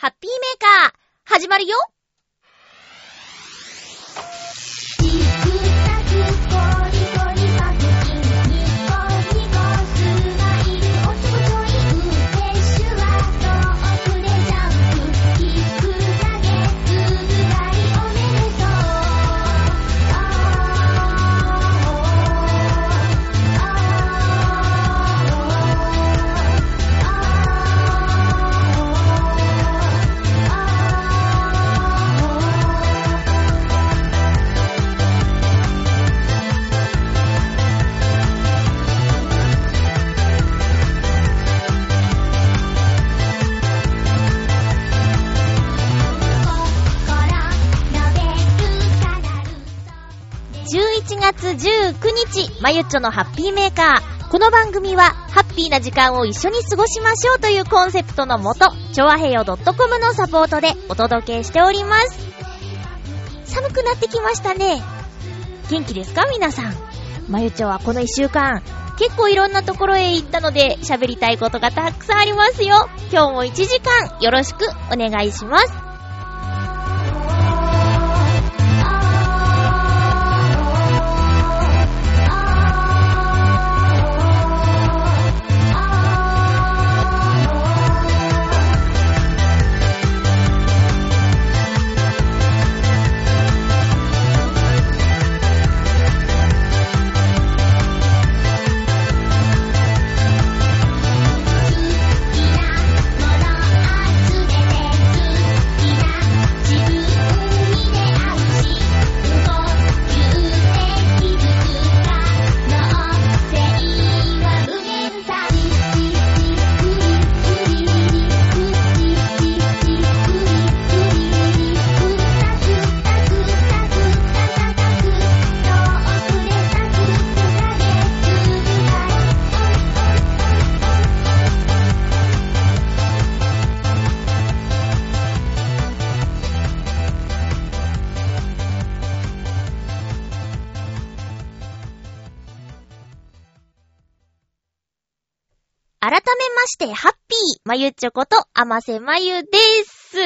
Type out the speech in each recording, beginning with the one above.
ハッピーメーカー、始まるよ。月19日、まゆっちょのハッピーメーカー。この番組は、ハッピーな時間を一緒に過ごしましょうというコンセプトのもと、ちょわへよ .com のサポートでお届けしております。寒くなってきましたね。元気ですか皆さん？まゆっちょはこの一週間、結構いろんなところへ行ったので、喋りたいことがたくさんありますよ。今日も1時間よろしくお願いします。して、ハッピーまゆちょこと、あませまゆです。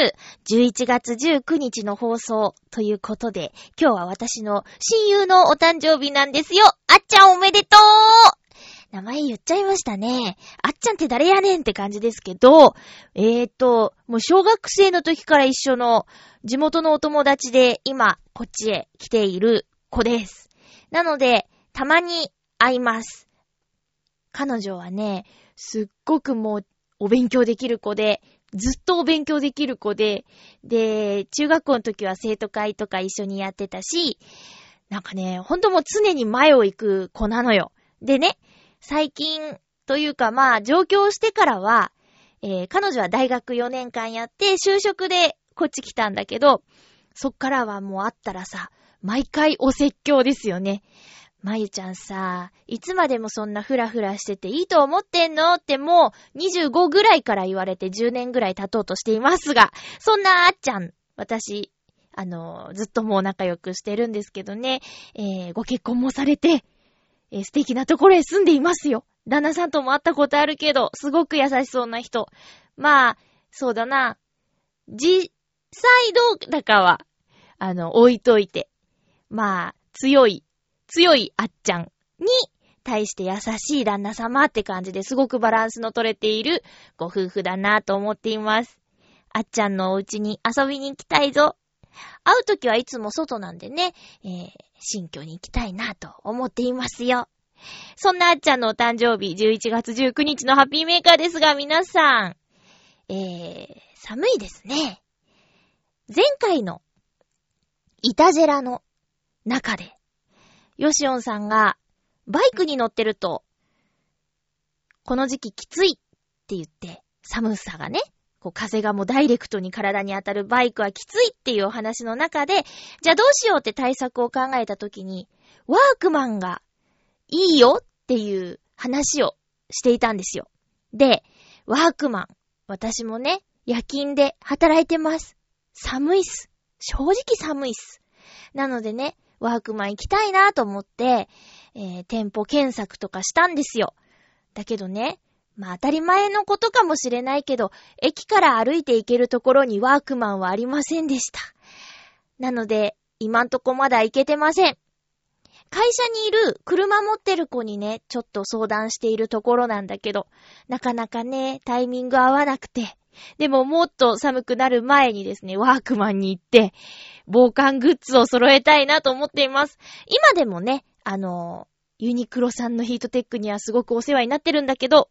11月19日の放送ということで、今日は私の親友のお誕生日なんですよ。あっちゃんおめでとう名前言っちゃいましたね。あっちゃんって誰やねんって感じですけど、えーと、もう小学生の時から一緒の地元のお友達で今こっちへ来ている子です。なので、たまに会います。彼女はね、すっごくもうお勉強できる子で、ずっとお勉強できる子で、で、中学校の時は生徒会とか一緒にやってたし、なんかね、ほんともう常に前を行く子なのよ。でね、最近というかまあ上京してからは、えー、彼女は大学4年間やって就職でこっち来たんだけど、そっからはもう会ったらさ、毎回お説教ですよね。まゆちゃんさ、いつまでもそんなふらふらしてていいと思ってんの？ってもう25ぐらいから言われて10年ぐらい経とうとしていますが、そんなあっちゃん、私、あの、ずっともう仲良くしてるんですけどね、えー、ご結婚もされて、えー、素敵なところへ住んでいますよ。旦那さんとも会ったことあるけど、すごく優しそうな人。まあ、そうだな。実際どうだかは、あの、置いといて。まあ、強い強いあっちゃんに対して優しい旦那様って感じですごくバランスの取れているご夫婦だなと思っています。あっちゃんのお家に遊びに行きたいぞ。会うときはいつも外なんでね、えー、新居に行きたいなと思っていますよ。そんなあっちゃんのお誕生日、11月19日のハッピーメーカーですが、皆さん、えー、寒いですね。前回の、イタジェラの中で、ヨシオンさんが、バイクに乗ってると、この時期きついって言って、寒さがね、こう風がもうダイレクトに体に当たるバイクはきついっていうお話の中で、じゃあどうしようって対策を考えた時に、ワークマンがいいよっていう話をしていたんですよ。で、ワークマン、私もね、夜勤で働いてます。寒いっす。正直寒いっす。なのでね、ワークマン行きたいなと思って、えー、店舗検索とかしたんですよ。だけどね、まあ当たり前のことかもしれないけど、駅から歩いて行けるところにワークマンはありませんでした。なので、今んとこまだ行けてません。会社にいる車持ってる子にね、ちょっと相談しているところなんだけど、なかなかね、タイミング合わなくて。でももっと寒くなる前にですね、ワークマンに行って、防寒グッズを揃えたいなと思っています。今でもね、あの、ユニクロさんのヒートテックにはすごくお世話になってるんだけど、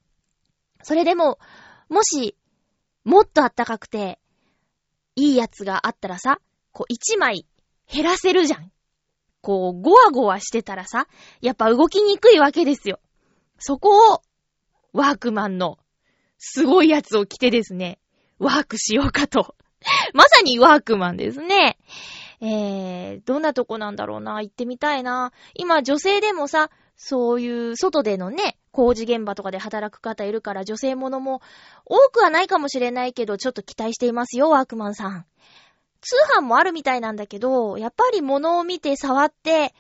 それでも、もし、もっと暖かくて、いいやつがあったらさ、こう一枚減らせるじゃん。こう、ゴワゴワしてたらさ、やっぱ動きにくいわけですよ。そこを、ワークマンの、すごいやつを着てですね、ワークしようかと。まさにワークマンですね。えー、どんなとこなんだろうな、行ってみたいな。今女性でもさ、そういう外でのね、工事現場とかで働く方いるから女性ものも多くはないかもしれないけど、ちょっと期待していますよ、ワークマンさん。通販もあるみたいなんだけど、やっぱり物を見て触って、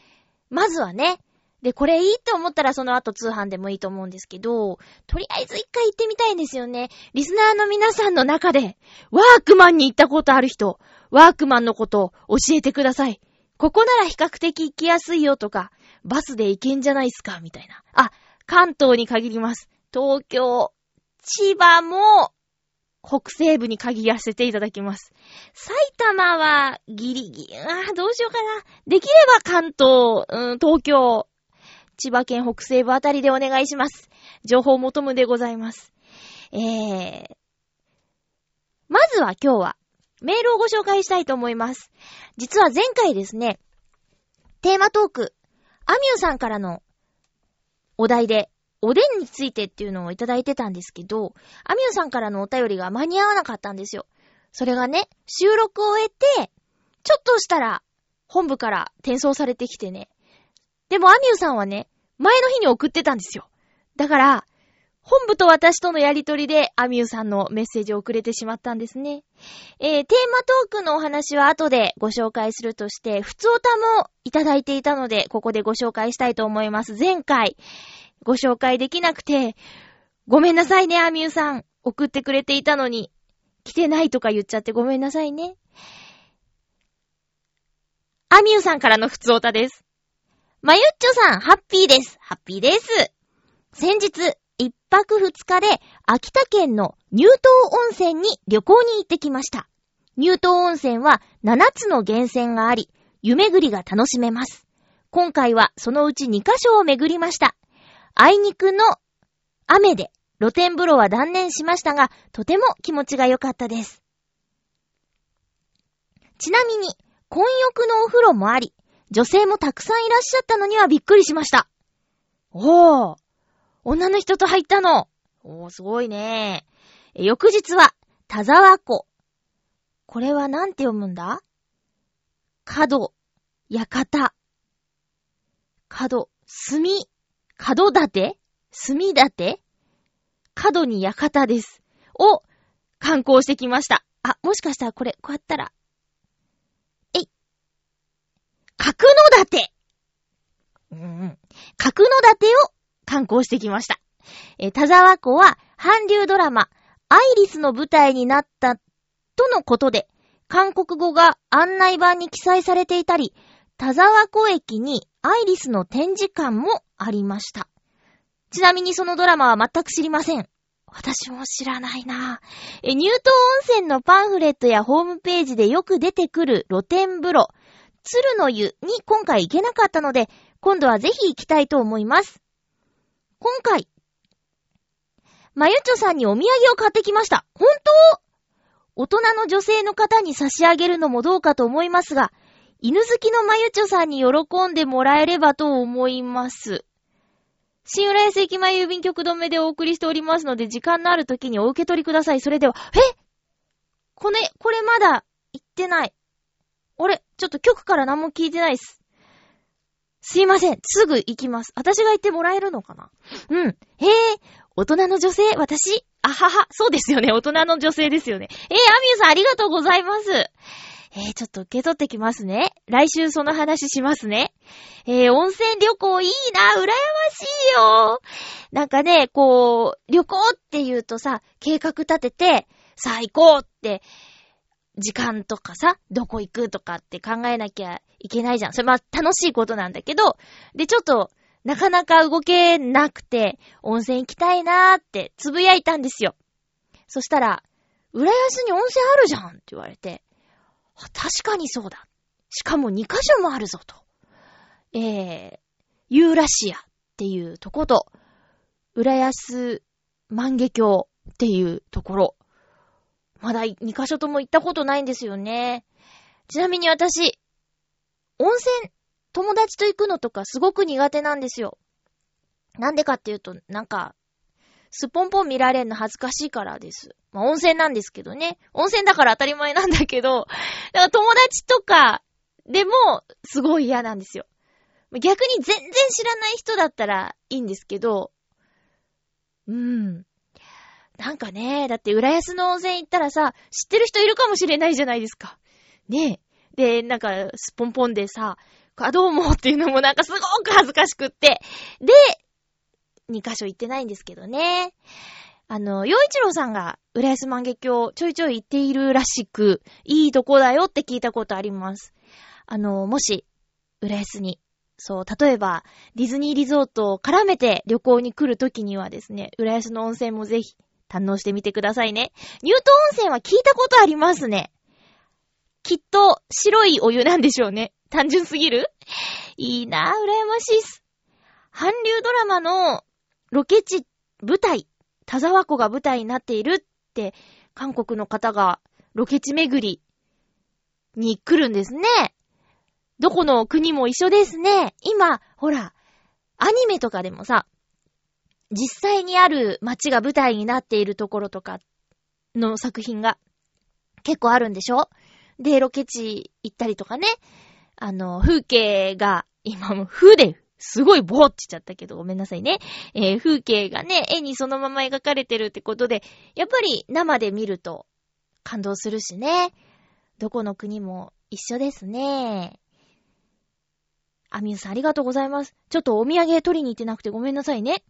まずはね、で、これいいって思ったらその後通販でもいいと思うんですけど、とりあえず一回行ってみたいんですよね。リスナーの皆さんの中で、ワークマンに行ったことある人、ワークマンのことを教えてください。ここなら比較的行きやすいよとか、バスで行けんじゃないすかみたいな。あ、関東に限ります。東京、千葉も、北西部に限らせていただきます。埼玉はギリギリ、ああ、どうしようかな。できれば関東、うん、東京、千葉県北西部あたりでお願いします。情報求むでございます。えー、まずは今日はメールをご紹介したいと思います。実は前回ですね、テーマトーク、アミューさんからのお題でおでんについてっていうのをいただいてたんですけど、アミューさんからのお便りが間に合わなかったんですよ。それがね、収録を終えて、ちょっとしたら、本部から転送されてきてね。でもアミューさんはね、前の日に送ってたんですよ。だから、本部と私とのやりとりでアミューさんのメッセージを送れてしまったんですね。えー、テーマトークのお話は後でご紹介するとして、普通歌もいただいていたので、ここでご紹介したいと思います。前回、ご紹介できなくて、ごめんなさいね、アミューさん。送ってくれていたのに、来てないとか言っちゃってごめんなさいね。アミューさんからの普通歌です。まゆっちょさん、ハッピーです。ハッピーです。先日、一泊二日で秋田県の乳頭温泉に旅行に行ってきました。乳頭温泉は7つの源泉があり、湯巡りが楽しめます。今回はそのうち2カ所を巡りました。あいにくの雨で露天風呂は断念しましたが、とても気持ちが良かったです。ちなみに、混浴のお風呂もあり、女性もたくさんいらっしゃったのにはびっくりしました。おー、女の人と入ったの。おー、すごいね。翌日は、田沢湖。これはなんて読むんだ？角、館。角、墨、角立て墨立て角に館です。を観光してきました。あ、もしかしたらこれ、こうやったら。えい。角の立てうん。角の立てを観光してきました。え田沢湖は韓流ドラマ、アイリスの舞台になったとのことで、韓国語が案内板に記載されていたり、田沢湖駅にアイリスの展示館もありました。ちなみにそのドラマは全く知りません。私も知らないなえ、乳頭温泉のパンフレットやホームページでよく出てくる露天風呂、鶴の湯に今回行けなかったので、今度はぜひ行きたいと思います。今回、まゆちょさんにお土産を買ってきました。本当？大人の女性の方に差し上げるのもどうかと思いますが、犬好きのまゆちょさんに喜んでもらえればと思います。新浦安駅前郵便局止めでお送りしておりますので、時間のある時にお受け取りください。それでは、え？これ、これまだ行ってない。あれちょっと局から何も聞いてないっす。すいません。すぐ行きます。私が行ってもらえるのかな？うん。へえ、大人の女性、私？あはは、そうですよね。大人の女性ですよね。えー、アミューさんありがとうございます。えー、ちょっと受け取ってきますね。来週その話しますね。えー、温泉旅行いいな、羨ましいよ。なんかね、こう、旅行って言うとさ、計画立てて、さあ行こうって、時間とかさ、どこ行くとかって考えなきゃいけないじゃん。それまあ楽しいことなんだけど、で、ちょっと、なかなか動けなくて、温泉行きたいなーってつぶやいたんですよ。そしたら、浦安に温泉あるじゃんって言われて、確かにそうだ。しかも2カ所もあるぞと。えー、ユーラシアっていうとこと、浦安万華鏡っていうところ。まだ2カ所とも行ったことないんですよね。ちなみに私、温泉、友達と行くのとかすごく苦手なんですよ。なんでかっていうと、なんか、すっぽんぽん見られんの恥ずかしいからです。まあ、温泉なんですけどね。温泉だから当たり前なんだけど、だから友達とかでもすごい嫌なんですよ。逆に全然知らない人だったらいいんですけど、うん。なんかね、だって浦安の温泉行ったらさ、知ってる人いるかもしれないじゃないですか。ねえ。で、なんか、すっぽんぽんでさ、あ、どうもっていうのもなんかすごく恥ずかしくって。で、2カ所行ってないんですけどね。あの、洋一郎さんが浦安万華鏡ちょいちょい行っているらしく、いいとこだよって聞いたことあります。あの、もし、浦安に、そう、例えば、ディズニーリゾートを絡めて旅行に来るときにはですね、浦安の温泉もぜひ堪能してみてくださいね。ニュート温泉は聞いたことありますね。きっと白いお湯なんでしょうね。単純すぎる？いいなぁ、羨ましいっす。韓流ドラマのロケ地、舞台、田沢湖が舞台になっているって、韓国の方がロケ地巡りに来るんですね。どこの国も一緒ですね。今、ほら、アニメとかでもさ、実際にある街が舞台になっているところとかの作品が結構あるんでしょ？で、ロケ地行ったりとかね。あの、風景が、今も風ですごいボーって言っちゃったけど、ごめんなさいね。えー、風景がね、絵にそのまま描かれてるってことで、やっぱり生で見ると感動するしね。どこの国も一緒ですね。アミューさんありがとうございます。ちょっとお土産取りに行ってなくてごめんなさいね。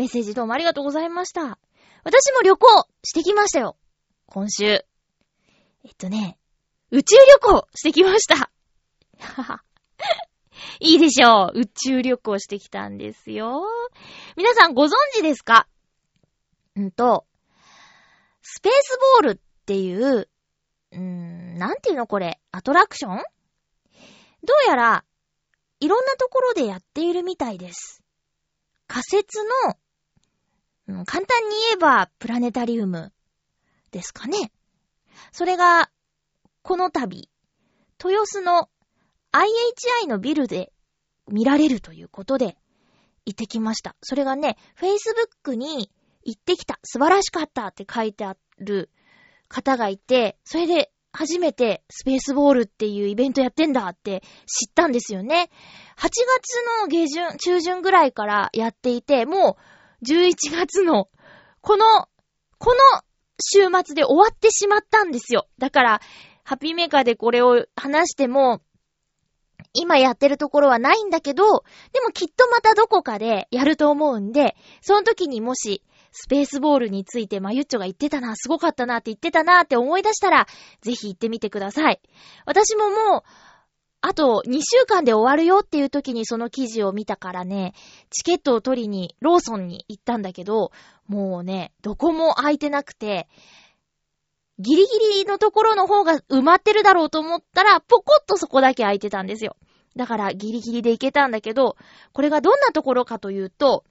メッセージどうもありがとうございました。私も旅行してきましたよ。今週。えっとね、宇宙旅行してきました。は はいいでしょう。宇宙旅行してきたんですよ。皆さんご存知ですか？うんと、スペースボールっていう、うー、なんていうのこれ、アトラクション？どうやら、いろんなところでやっているみたいです。仮設の、簡単に言えば、プラネタリウムですかね。それが、この度、豊洲の IHI のビルで見られるということで、行ってきました。それがね、Facebook に行ってきた、素晴らしかったって書いてある方がいて、それで初めてスペースボールっていうイベントやってんだって知ったんですよね。8月の下旬、中旬ぐらいからやっていて、もう11月のこの、この週末で終わってしまったんですよ。だから、ハッピーメーカーでこれを話しても、今やってるところはないんだけど、でもきっとまたどこかでやると思うんで、その時にもし、スペースボールについてまゆっちょが言ってたな、すごかったなって言ってたなって思い出したら、ぜひ行ってみてください。私ももう、あと2週間で終わるよっていう時にその記事を見たからね、チケットを取りにローソンに行ったんだけど、もうね、どこも空いてなくて、ギリギリのところの方が埋まってるだろうと思ったら、ポコッとそこだけ空いてたんですよ。だからギリギリで行けたんだけど、これがどんなところかというと、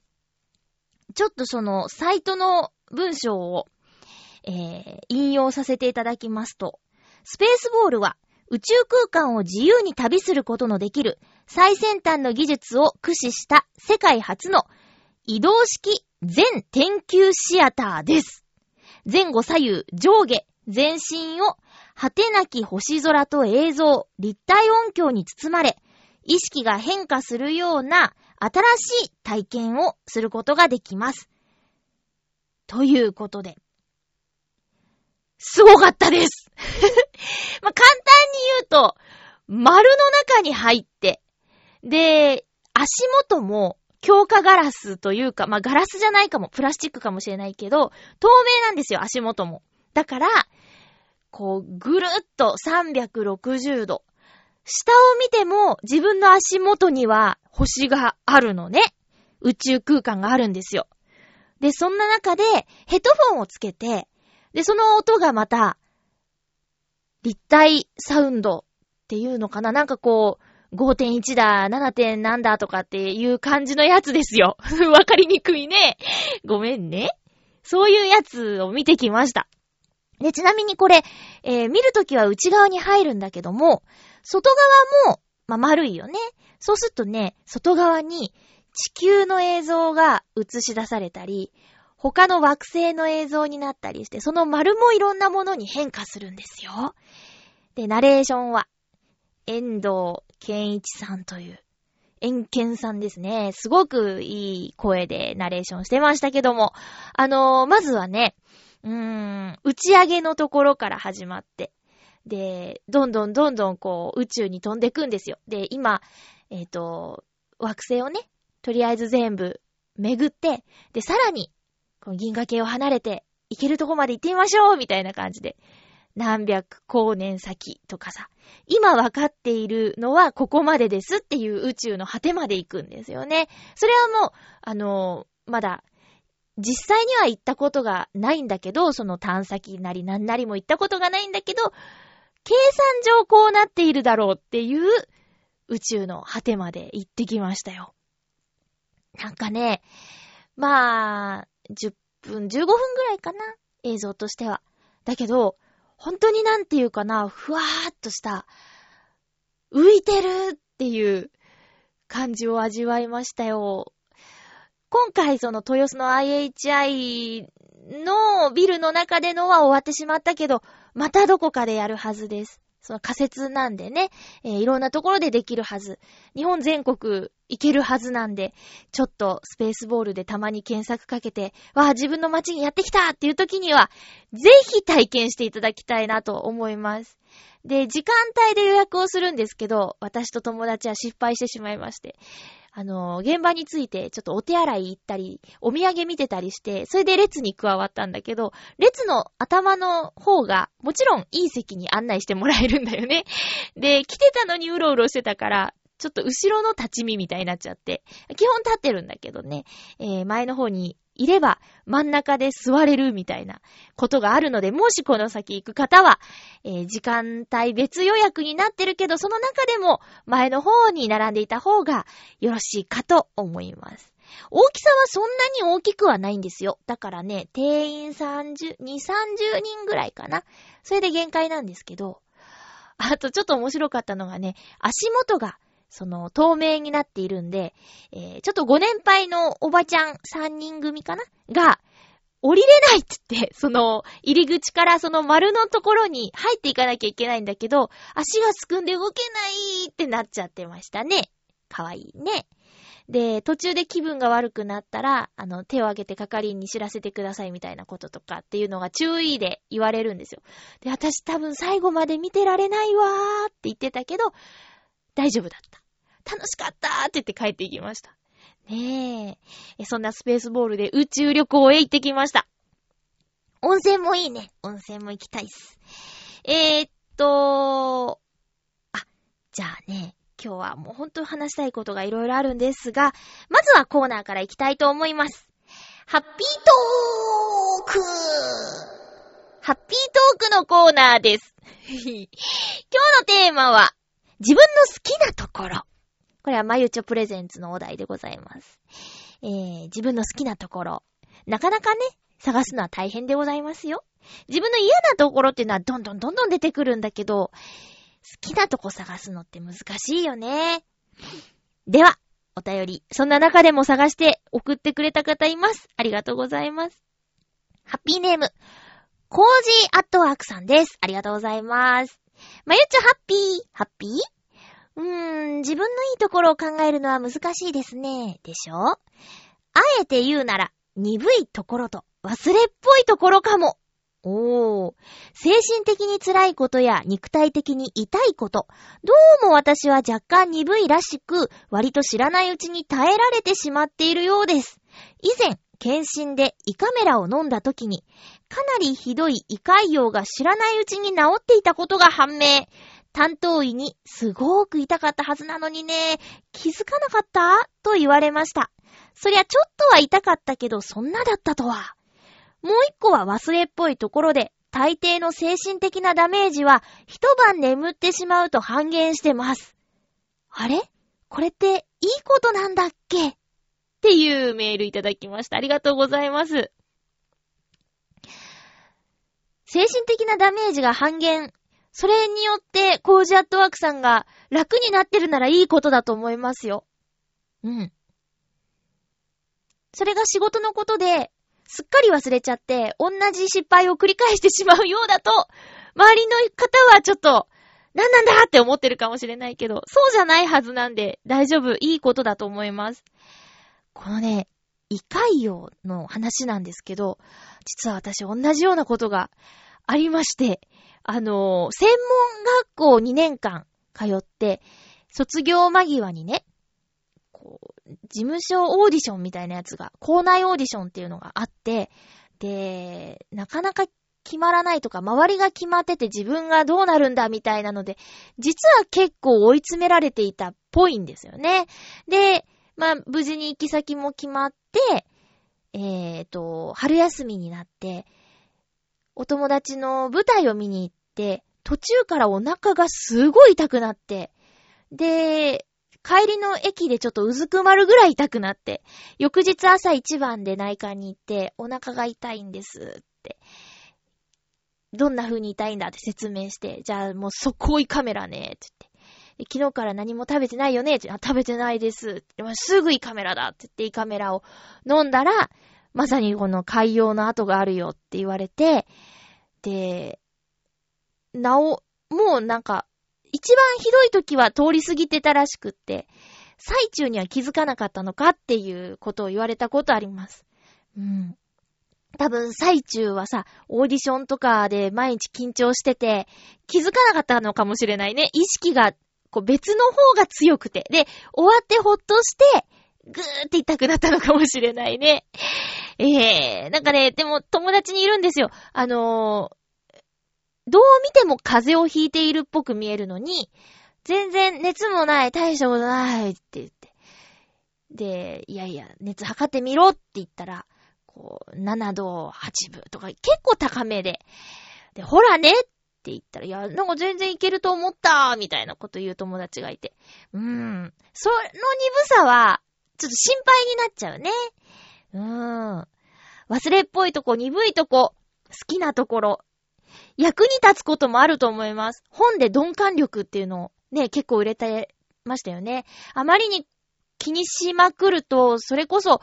ちょっとそのサイトの文章を、えー、引用させていただきますと、スペースボールは宇宙空間を自由に旅することのできる最先端の技術を駆使した世界初の移動式全天球シアターです。前後左右、上下、全身を果てなき星空と映像、立体音響に包まれ、意識が変化するような新しい体験をすることができます。ということで。すごかったです まあ、簡単に言うと丸の中に入って、で、足元も強化ガラスというか、まあ、ガラスじゃないかも、プラスチックかもしれないけど、透明なんですよ、足元も。だから、こう、ぐるっと360度。下を見ても自分の足元には星があるのね。宇宙空間があるんですよ。で、そんな中でヘッドフォンをつけて、で、その音がまた、立体サウンドっていうのかな？なんかこう、5.1だ、7. 点なんだとかっていう感じのやつですよ。わかりにくいね。ごめんね。そういうやつを見てきました。で、ちなみにこれ、えー、見るときは内側に入るんだけども、外側も、まあ、丸いよね。そうするとね、外側に地球の映像が映し出されたり、他の惑星の映像になったりして、その丸もいろんなものに変化するんですよ。で、ナレーションは、遠藤健一さんという、遠健さんですね。すごくいい声でナレーションしてましたけども、あのー、まずはね、うーん、打ち上げのところから始まって、で、どんどんどんどんこう宇宙に飛んでくんですよ。で、今、えっ、ー、と、惑星をね、とりあえず全部巡って、で、さらに、この銀河系を離れて、行けるとこまで行ってみましょうみたいな感じで、何百光年先とかさ、今わかっているのはここまでですっていう宇宙の果てまで行くんですよね。それはもう、あのまだ実際には行ったことがないんだけど、その探査機なり何なりも行ったことがないんだけど、計算上こうなっているだろうっていう宇宙の果てまで行ってきましたよ。なんかね、まあ、10分、15分ぐらいかな？映像としては。だけど、本当になんていうかな、ふわーっとした、浮いてるっていう感じを味わいましたよ。今回その豊洲の IHI のビルの中でのは終わってしまったけど、またどこかでやるはずです。その仮説なんでね、えー、いろんなところでできるはず。日本全国行けるはずなんで、ちょっとスペースボールでたまに検索かけて、わあ、自分の街にやってきたっていう時には、ぜひ体験していただきたいなと思います。で、時間帯で予約をするんですけど、私と友達は失敗してしまいまして。あの、現場についてちょっとお手洗い行ったり、お土産見てたりして、それで列に加わったんだけど、列の頭の方が、もちろんいい席に案内してもらえるんだよね。で、来てたのにうろうろしてたから、ちょっと後ろの立ち見みたいになっちゃって、基本立ってるんだけどね、えー、前の方にいれば真ん中で座れるみたいなことがあるので、もしこの先行く方は、えー、時間帯別予約になってるけど、その中でも前の方に並んでいた方がよろしいかと思います。大きさはそんなに大きくはないんですよ。だからね、定員30、2、30人ぐらいかな。それで限界なんですけど、あとちょっと面白かったのがね、足元がその、透明になっているんで、えー、ちょっとご年配のおばちゃん3人組かな？が、降りれないって言って、その、入り口からその丸のところに入っていかなきゃいけないんだけど、足がすくんで動けないってなっちゃってましたね。かわいいね。で、途中で気分が悪くなったら、あの、手を挙げて係員に知らせてくださいみたいなこととかっていうのが注意で言われるんですよ。で、私多分最後まで見てられないわーって言ってたけど、大丈夫だった。楽しかったって言って帰っていきました。ねえ。そんなスペースボールで宇宙旅行へ行ってきました。温泉もいいね。温泉も行きたいっす。えー、っと、あ、じゃあね、今日はもうほんと話したいことがいろいろあるんですが、まずはコーナーから行きたいと思います。ハッピートークハッピートークのコーナーです。今日のテーマは、自分の好きなところ。これはまゆちょプレゼンツのお題でございます。えー、自分の好きなところ。なかなかね、探すのは大変でございますよ。自分の嫌なところっていうのはどんどんどんどん出てくるんだけど、好きなとこ探すのって難しいよね。では、お便り、そんな中でも探して送ってくれた方います。ありがとうございます。ハッピーネーム、コージーアットワークさんです。ありがとうございます。まゆちょハッピー、ハッピー？うーん、自分のいいところを考えるのは難しいですね。でしょ？あえて言うなら、鈍いところと忘れっぽいところかも。おー。精神的に辛いことや肉体的に痛いこと、どうも私は若干鈍いらしく、割と知らないうちに耐えられてしまっているようです。以前、検診で胃カメラを飲んだ時に、かなりひどい胃潰瘍が知らないうちに治っていたことが判明。担当医にすごーく痛かったはずなのにね、気づかなかった？と言われました。そりゃちょっとは痛かったけど、そんなだったとは。もう一個は忘れっぽいところで、大抵の精神的なダメージは一晩眠ってしまうと半減してます。あれ？これっていいことなんだっけ？っていうメールいただきました。ありがとうございます。精神的なダメージが半減。それによって、コージアットワークさんが楽になってるならいいことだと思いますよ。うん。それが仕事のことで、すっかり忘れちゃって、同じ失敗を繰り返してしまうようだと、周りの方はちょっと、なんなんだって思ってるかもしれないけど、そうじゃないはずなんで、大丈夫、いいことだと思います。このね、胃潰瘍の話なんですけど、実は私同じようなことがありまして、あの、専門学校2年間通って、卒業間際にね、こう、事務所オーディションみたいなやつが、校内オーディションっていうのがあって、で、なかなか決まらないとか、周りが決まってて自分がどうなるんだみたいなので、実は結構追い詰められていたっぽいんですよね。で、まあ、無事に行き先も決まって、えっ、ー、と、春休みになって、お友達の舞台を見に行って、途中からお腹がすごい痛くなって、で、帰りの駅でちょっとうずくまるぐらい痛くなって、翌日朝一番で内科に行って、お腹が痛いんですって。どんな風に痛いんだって説明して、じゃあもう速攻胃カメラね、って言って。昨日から何も食べてないよねあ、食べてないです。すぐ胃カメラだって言って胃カメラを飲んだら、まさにこの海洋の跡があるよって言われて、で、なお、もうなんか、一番ひどい時は通り過ぎてたらしくって、最中には気づかなかったのかっていうことを言われたことあります。うん。多分、最中はさ、オーディションとかで毎日緊張してて、気づかなかったのかもしれないね。意識が、こう別の方が強くて。で、終わってほっとして、ぐーって痛くなったのかもしれないね。ええー、なんかね、でも友達にいるんですよ。あのどう見ても風邪をひいているっぽく見えるのに、全然熱もない、大したことないって言って。で、いやいや、熱測ってみろって言ったら、こう、7度8分とか結構高めで、で、ほらねって言ったら、いや、なんか全然いけると思ったみたいなこと言う友達がいて。うーん。その鈍さは、ちょっと心配になっちゃうね。うーん。忘れっぽいとこ、鈍いとこ、好きなところ、役に立つこともあると思います。本で鈍感力っていうのをね、結構売れてましたよね。あまりに気にしまくると、それこそ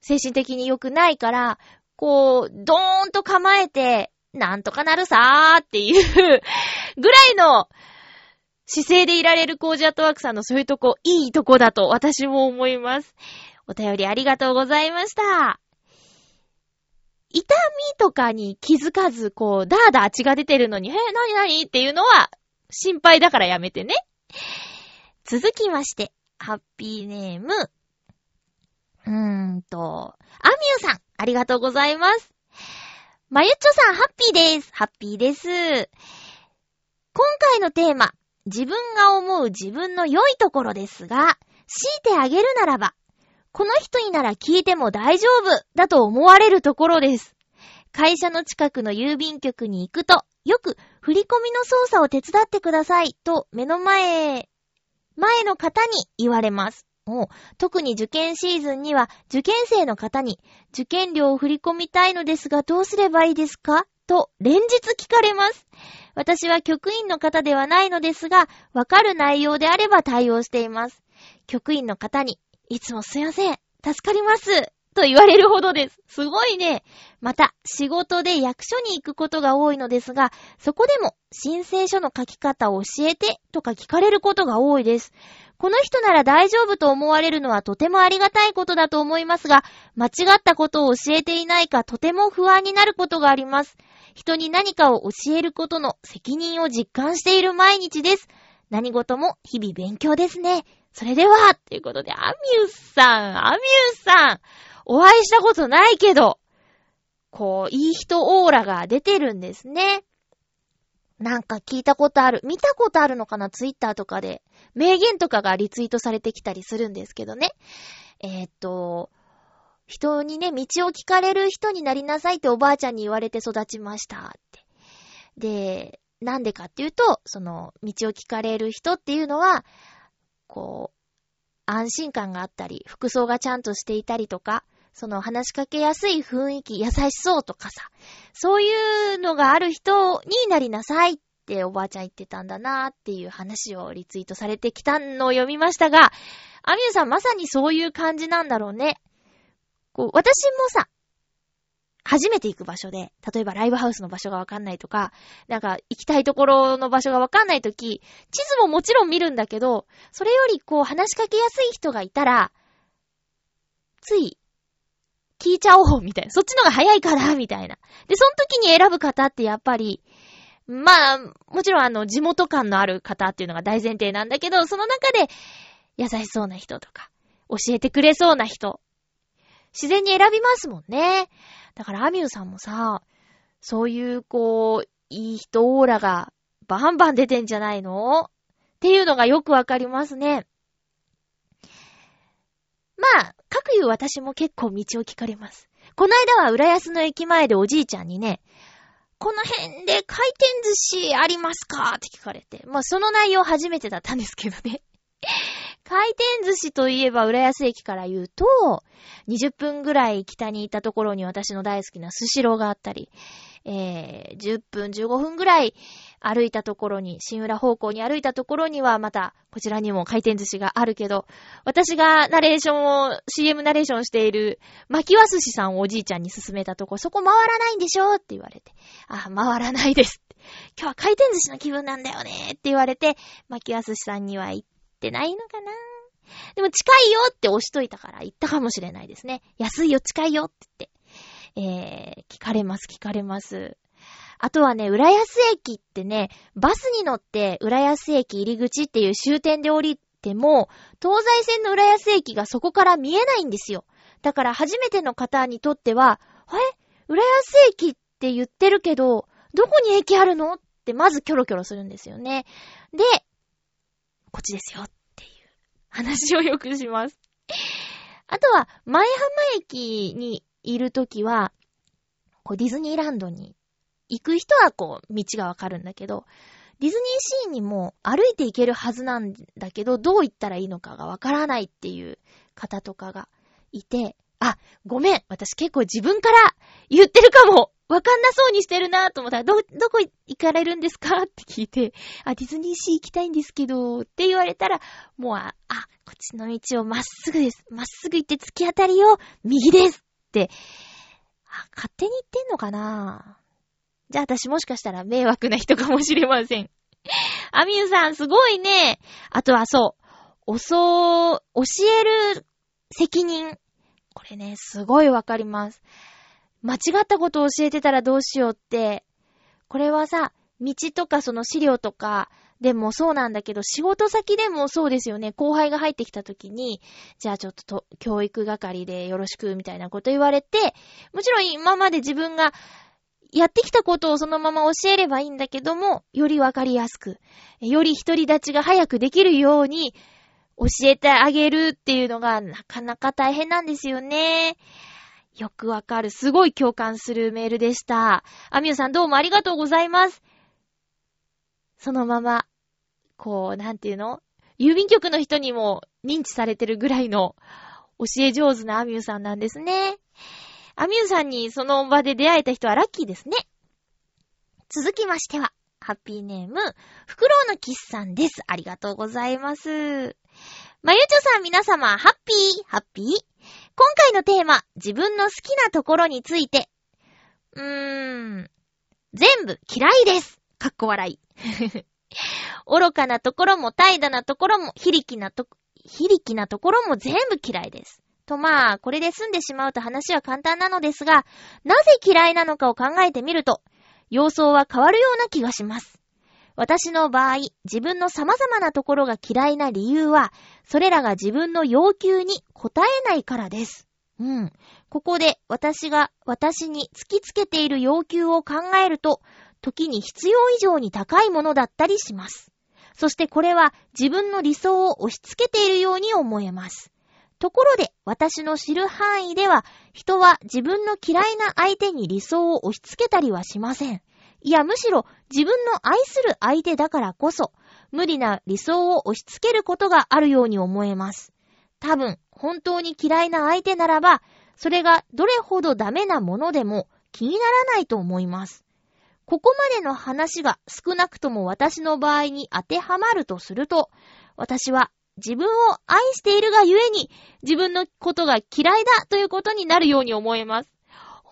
精神的に良くないから、こう、ドーンと構えて、なんとかなるさーっていうぐらいの姿勢でいられるコージアットワークさんのそういうとこ、いいとこだと私も思います。お便りありがとうございました。痛みとかに気づかず、こう、ダーダー血が出てるのに、え、なになにっていうのは、心配だからやめてね。続きまして、ハッピーネーム。うーんと、アミューさん、ありがとうございます。まゆっちょさん、ハッピーです。ハッピーです。今回のテーマ、自分が思う自分の良いところですが、強いてあげるならば、この人になら聞いても大丈夫だと思われるところです。会社の近くの郵便局に行くと、よく振り込みの操作を手伝ってくださいと目の前、前の方に言われます。特に受験シーズンには受験生の方に受験料を振り込みたいのですがどうすればいいですか？と連日聞かれます。私は局員の方ではないのですが、わかる内容であれば対応しています。局員の方にいつもすいません。助かります。と言われるほどです。すごいね。また、仕事で役所に行くことが多いのですが、そこでも申請書の書き方を教えてとか聞かれることが多いです。この人なら大丈夫と思われるのはとてもありがたいことだと思いますが、間違ったことを教えていないかとても不安になることがあります。人に何かを教えることの責任を実感している毎日です。何事も日々勉強ですね。それでは、ということで、アミューさん、アミューさん、お会いしたことないけど、こう、いい人オーラが出てるんですね。なんか聞いたことある。見たことあるのかなツイッターとかで。名言とかがリツイートされてきたりするんですけどね。えー、っと、人にね、道を聞かれる人になりなさいっておばあちゃんに言われて育ちましたって。で、なんでかっていうと、その、道を聞かれる人っていうのは、こう、安心感があったり、服装がちゃんとしていたりとか、その話しかけやすい雰囲気、優しそうとかさ、そういうのがある人になりなさいっておばあちゃん言ってたんだなっていう話をリツイートされてきたのを読みましたが、アミューさんまさにそういう感じなんだろうね。こう、私もさ、初めて行く場所で、例えばライブハウスの場所がわかんないとか、なんか行きたいところの場所がわかんないとき、地図ももちろん見るんだけど、それよりこう話しかけやすい人がいたら、つい聞いちゃおう、みたいな。そっちのが早いから、みたいな。で、その時に選ぶ方ってやっぱり、まあ、もちろんあの、地元感のある方っていうのが大前提なんだけど、その中で、優しそうな人とか、教えてくれそうな人、自然に選びますもんね。だから、アミューさんもさ、そういう、こう、いい人オーラがバンバン出てんじゃないの？っていうのがよくわかりますね。まあ、各言う私も結構道を聞かれます。この間は浦安の駅前でおじいちゃんにね、この辺で回転寿司ありますか？って聞かれて。まあ、その内容初めてだったんですけどね。回転寿司といえば浦安駅から言うと、20分ぐらい北に行ったところに私の大好きなスシローがあったり、えー、10分、15分ぐらい歩いたところに、新浦方向に歩いたところにはまた、こちらにも回転寿司があるけど、私がナレーションを、CM ナレーションしている、巻きわ寿司さんをおじいちゃんに勧めたとこ、そこ回らないんでしょって言われて、あ、回らないです。今日は回転寿司の気分なんだよねって言われて、巻きわ寿司さんには行ってないのかな？でも近いよって押しといたから行ったかもしれないですね。安いよ、近いよって言って。えー、聞かれます、聞かれます。あとはね、浦安駅ってね、バスに乗って浦安駅入り口っていう終点で降りても、東西線の浦安駅がそこから見えないんですよ。だから初めての方にとっては、え？浦安駅って言ってるけど、どこに駅あるの？ってまずキョロキョロするんですよね。で、こっちですよっていう話をよくします。あとは、前浜駅にいるときは、こうディズニーランドに行く人はこう道がわかるんだけど、ディズニーシーにも歩いて行けるはずなんだけど、どう行ったらいいのかがわからないっていう方とかがいて、あ、ごめん。私結構自分から言ってるかも。わかんなそうにしてるなと思ったら、ど、どこ行かれるんですかって聞いて、あ、ディズニーシー行きたいんですけど、って言われたら、もう、あ、あこっちの道をまっすぐです。まっすぐ行って突き当たりを右ですって。あ、勝手に言ってんのかな？じゃあ私もしかしたら迷惑な人かもしれません。アミューさんすごいね。あとはそう、おそう、教える責任。これね、すごいわかります。間違ったことを教えてたらどうしようって、これはさ、道とかその資料とか、でもそうなんだけど、仕事先でもそうですよね。後輩が入ってきた時に、じゃあちょっと教育係でよろしくみたいなこと言われて、もちろん今まで自分がやってきたことをそのまま教えればいいんだけども、よりわかりやすく、より独り立ちが早くできるように教えてあげるっていうのがなかなか大変なんですよね。よくわかる。すごい共感するメールでした。アミューさんどうもありがとうございます。そのままこう、なんていうの？郵便局の人にも認知されてるぐらいの教え上手なアミューさんなんですね。アミューさんにその場で出会えた人はラッキーですね。続きましては、ハッピーネーム、フクロウのキスさんです。ありがとうございます。まゆちょさん皆様、ハッピー、ハッピー。今回のテーマ、自分の好きなところについて。うーん、全部嫌いです。かっこ笑い。愚かなところも怠惰なところも、非力なと、非力なところも全部嫌いです。とまあ、これで済んでしまうと話は簡単なのですが、なぜ嫌いなのかを考えてみると、様相は変わるような気がします。私の場合、自分の様々なところが嫌いな理由は、それらが自分の要求に応えないからです。うん。ここで私が私に突きつけている要求を考えると、時に必要以上に高いものだったりします。そしてこれは自分の理想を押し付けているように思えます。ところで、私の知る範囲では、人は自分の嫌いな相手に理想を押し付けたりはしません。いや、むしろ自分の愛する相手だからこそ、無理な理想を押し付けることがあるように思えます。多分、本当に嫌いな相手ならば、それがどれほどダメなものでも気にならないと思います。ここまでの話が少なくとも私の場合に当てはまるとすると、私は自分を愛しているがゆえに自分のことが嫌いだということになるように思えます。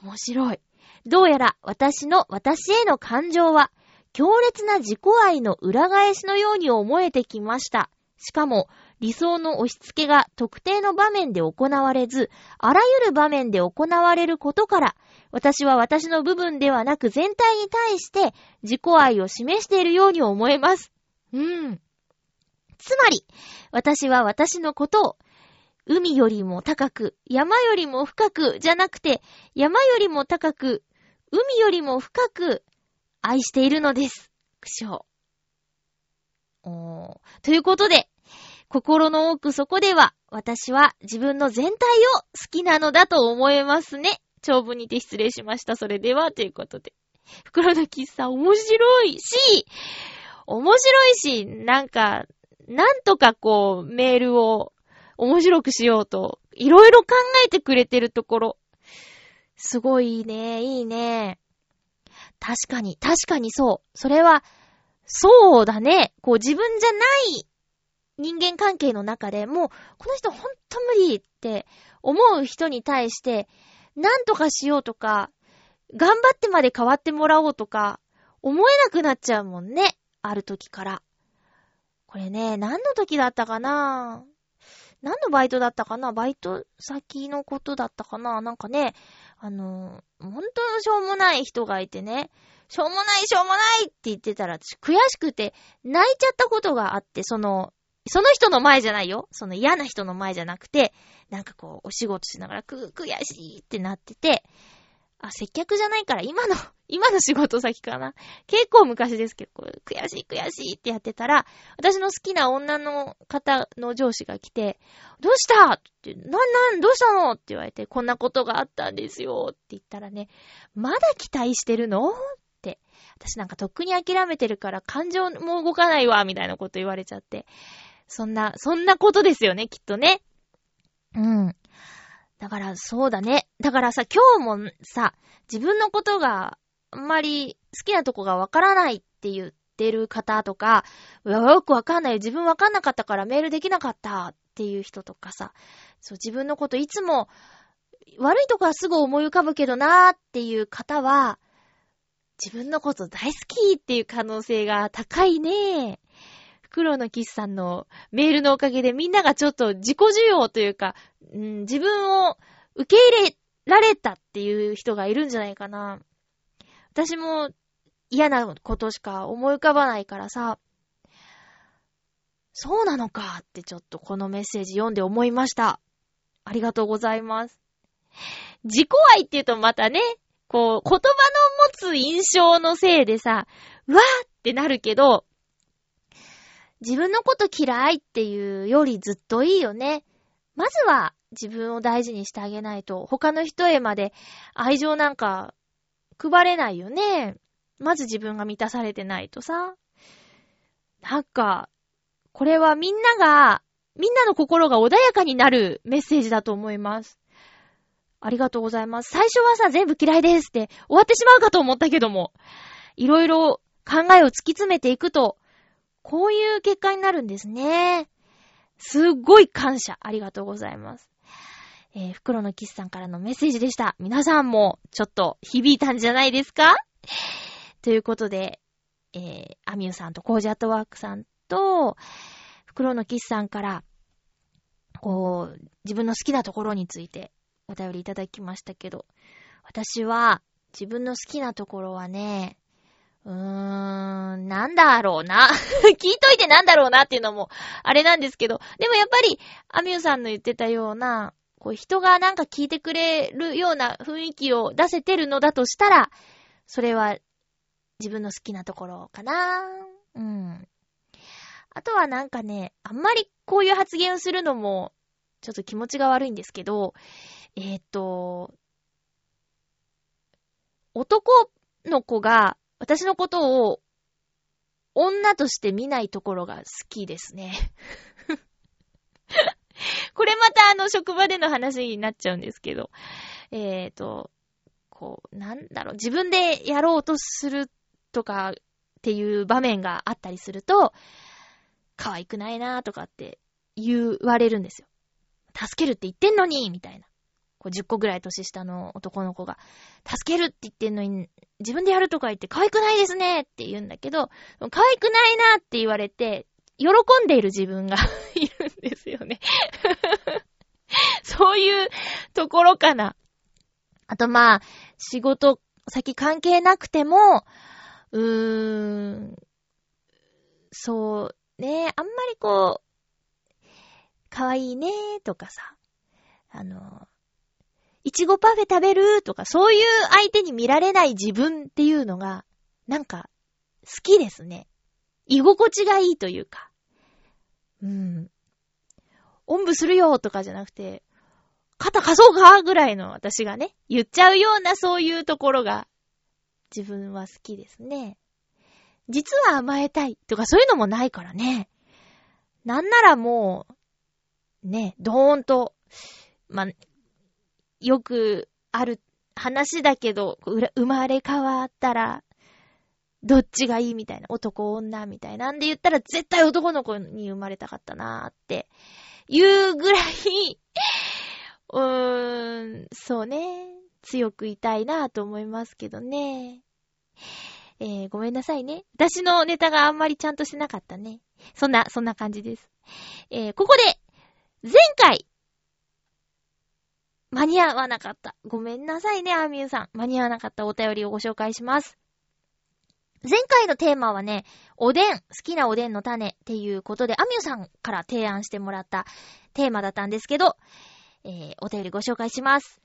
面白い。どうやら私の私への感情は強烈な自己愛の裏返しのように思えてきました。しかも理想の押し付けが特定の場面で行われず、あらゆる場面で行われることから、私は私の部分ではなく全体に対して自己愛を示しているように思えます。うん。つまり、私は私のことを、海よりも高く、山よりも深くじゃなくて、山よりも高く、海よりも深く愛しているのです。苦笑。おー。ということで、心の奥底では、私は自分の全体を好きなのだと思えますね。長文にて失礼しました。それでは、ということで。袋の喫茶面白いし、面白いし、なんか、なんとかこう、メールを面白くしようと、いろいろ考えてくれてるところ。すごいね、いいね。確かに、確かにそう。それは、そうだね。こう自分じゃない人間関係の中でもう、この人ほんと無理って思う人に対して、なんとかしようとか、頑張ってまで変わってもらおうとか、思えなくなっちゃうもんね。ある時から。これね、何の時だったかな？何のバイトだったかな？バイト先のことだったかな？なんかね、あの、本当のしょうもない人がいてね、しょうもないしょうもないって言ってたら、悔しくて泣いちゃったことがあって、その、その人の前じゃないよ。その嫌な人の前じゃなくて、なんかこう、お仕事しながら、く、悔しいってなってて、あ、接客じゃないから今の、今の仕事先かな。結構昔ですけど、悔しい悔しいってやってたら、私の好きな女の方の上司が来て、どうしたって、なんなん、どうしたの？って言われて、こんなことがあったんですよって言ったらね、まだ期待してるの？って。私なんかとっくに諦めてるから感情も動かないわ、みたいなこと言われちゃって。そんな、そんなことですよね、きっとね。うん。だから、そうだね。だからさ、今日もさ、自分のことがあんまり好きなとこがわからないって言ってる方とか、よくわかんない。自分わかんなかったからメールできなかったっていう人とかさ、そう、自分のこといつも悪いとこはすぐ思い浮かぶけどなーっていう方は、自分のこと大好きっていう可能性が高いね。黒のキスさんのメールのおかげでみんながちょっと自己需要というか、うん、自分を受け入れられたっていう人がいるんじゃないかな。私も嫌なことしか思い浮かばないからさ、そうなのかってちょっとこのメッセージ読んで思いました。ありがとうございます。自己愛って言うとまたね、こう、言葉の持つ印象のせいでさ、わーってなるけど、自分のこと嫌いっていうよりずっといいよね。まずは自分を大事にしてあげないと、他の人へまで愛情なんか配れないよね。まず自分が満たされてないとさ。なんか、これはみんなが、みんなの心が穏やかになるメッセージだと思います。ありがとうございます。最初はさ、全部嫌いですって終わってしまうかと思ったけども、いろいろ考えを突き詰めていくと、こういう結果になるんですね。すっごい感謝。ありがとうございます。えー、袋のキスさんからのメッセージでした。皆さんもちょっと響いたんじゃないですか？ということで、えー、アミューさんとコージアットワークさんと、袋のキスさんから、こう、自分の好きなところについてお便りいただきましたけど、私は自分の好きなところはね、うーん、なんだろうな。聞いといてなんだろうなっていうのも、あれなんですけど、でもやっぱり、アミューさんの言ってたような、こう人がなんか聞いてくれるような雰囲気を出せてるのだとしたら、それは自分の好きなところかな。うん。あとはなんかね、あんまりこういう発言をするのも、ちょっと気持ちが悪いんですけど、えー、っと、男の子が私のことを女として見ないところが好きですね。これまたあの職場での話になっちゃうんですけど、えっ、ー、と、こう、なんだろう、自分でやろうとするとかっていう場面があったりすると、可愛くないなとかって言われるんですよ。助けるって言ってんのにみたいな。こう10個ぐらい年下の男の子が、助けるって言ってんのに、自分でやるとか言って可愛くないですねって言うんだけど、可愛くないなって言われて、喜んでいる自分が いるんですよね そういうところかな。あとまあ、仕事先関係なくても、うーん、そうね、あんまりこう、可愛いねとかさ、あの、いちごパフェ食べるとか、そういう相手に見られない自分っていうのが、なんか、好きですね。居心地がいいというか。うん。おんぶするよとかじゃなくて、肩貸そうかぐらいの私がね、言っちゃうようなそういうところが、自分は好きですね。実は甘えたいとかそういうのもないからね。なんならもう、ね、ドーンと、まよくある話だけど、生まれ変わったら、どっちがいいみたいな、男女みたいなんで言ったら絶対男の子に生まれたかったなーっていうぐらい うーん、そうね、強くいたいなーと思いますけどね。えー、ごめんなさいね。私のネタがあんまりちゃんとしてなかったね。そんな、そんな感じです。えー、ここで、前回、間に合わなかった。ごめんなさいね、アーミューさん。間に合わなかったお便りをご紹介します。前回のテーマはね、おでん、好きなおでんの種っていうことで、アミューさんから提案してもらったテーマだったんですけど、えー、お便りご紹介します。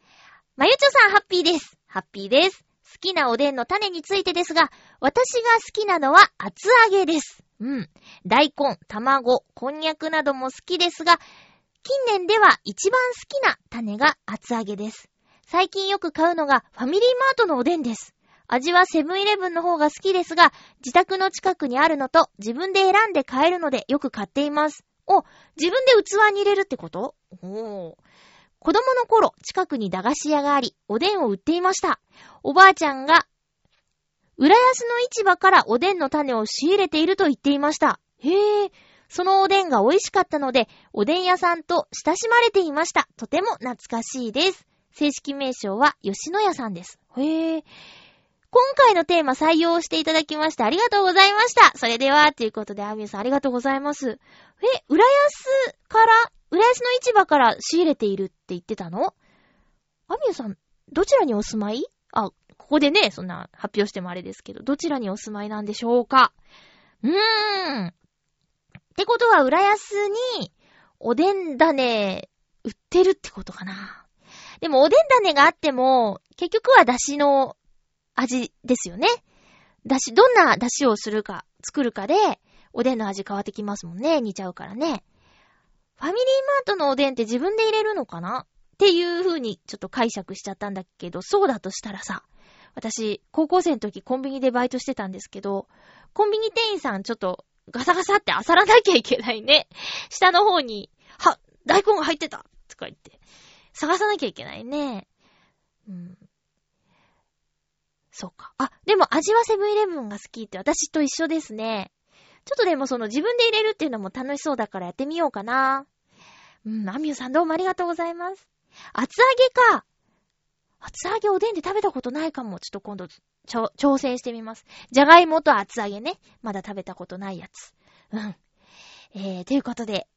まゆちょさん、ハッピーです。ハッピーです。好きなおでんの種についてですが、私が好きなのは厚揚げです。うん。大根、卵、こんにゃくなども好きですが、近年では一番好きな種が厚揚げです。最近よく買うのがファミリーマートのおでんです。味はセブンイレブンの方が好きですが、自宅の近くにあるのと自分で選んで買えるのでよく買っています。お、自分で器に入れるってこと？おー。子供の頃、近くに駄菓子屋があり、おでんを売っていました。おばあちゃんが、浦安の市場からおでんの種を仕入れていると言っていました。へぇ、そのおでんが美味しかったので、おでん屋さんと親しまれていました。とても懐かしいです。正式名称は吉野家さんです。へぇ。今回のテーマ採用していただきましてありがとうございました。それでは、ということで、アミューさんありがとうございます。え、浦安から、浦安の市場から仕入れているって言ってたの？アミューさん、どちらにお住まい？あ、ここでね、そんな発表してもあれですけど、どちらにお住まいなんでしょうか？うーん。ってことは、浦安に、おでん種、売ってるってことかな。でも、おでん種があっても、結局は出汁の味ですよね。出汁、どんな出汁をするか、作るかで、おでんの味変わってきますもんね。煮ちゃうからね。ファミリーマートのおでんって自分で入れるのかな？っていう風にちょっと解釈しちゃったんだけど、そうだとしたらさ、私、高校生の時コンビニでバイトしてたんですけど、コンビニ店員さんちょっとガサガサって漁らなきゃいけないね。下の方に、は、大根が入ってたとか言って、探さなきゃいけないね。うん。そうか。あ、でも味はセブンイレブンが好きって私と一緒ですね。ちょっとでもその自分で入れるっていうのも楽しそうだからやってみようかな。うん、アミューさんどうもありがとうございます。厚揚げか。厚揚げおでんで食べたことないかも。ちょっと今度ちょ、挑戦してみます。じゃがいもと厚揚げね。まだ食べたことないやつ。うん。えー、ということで、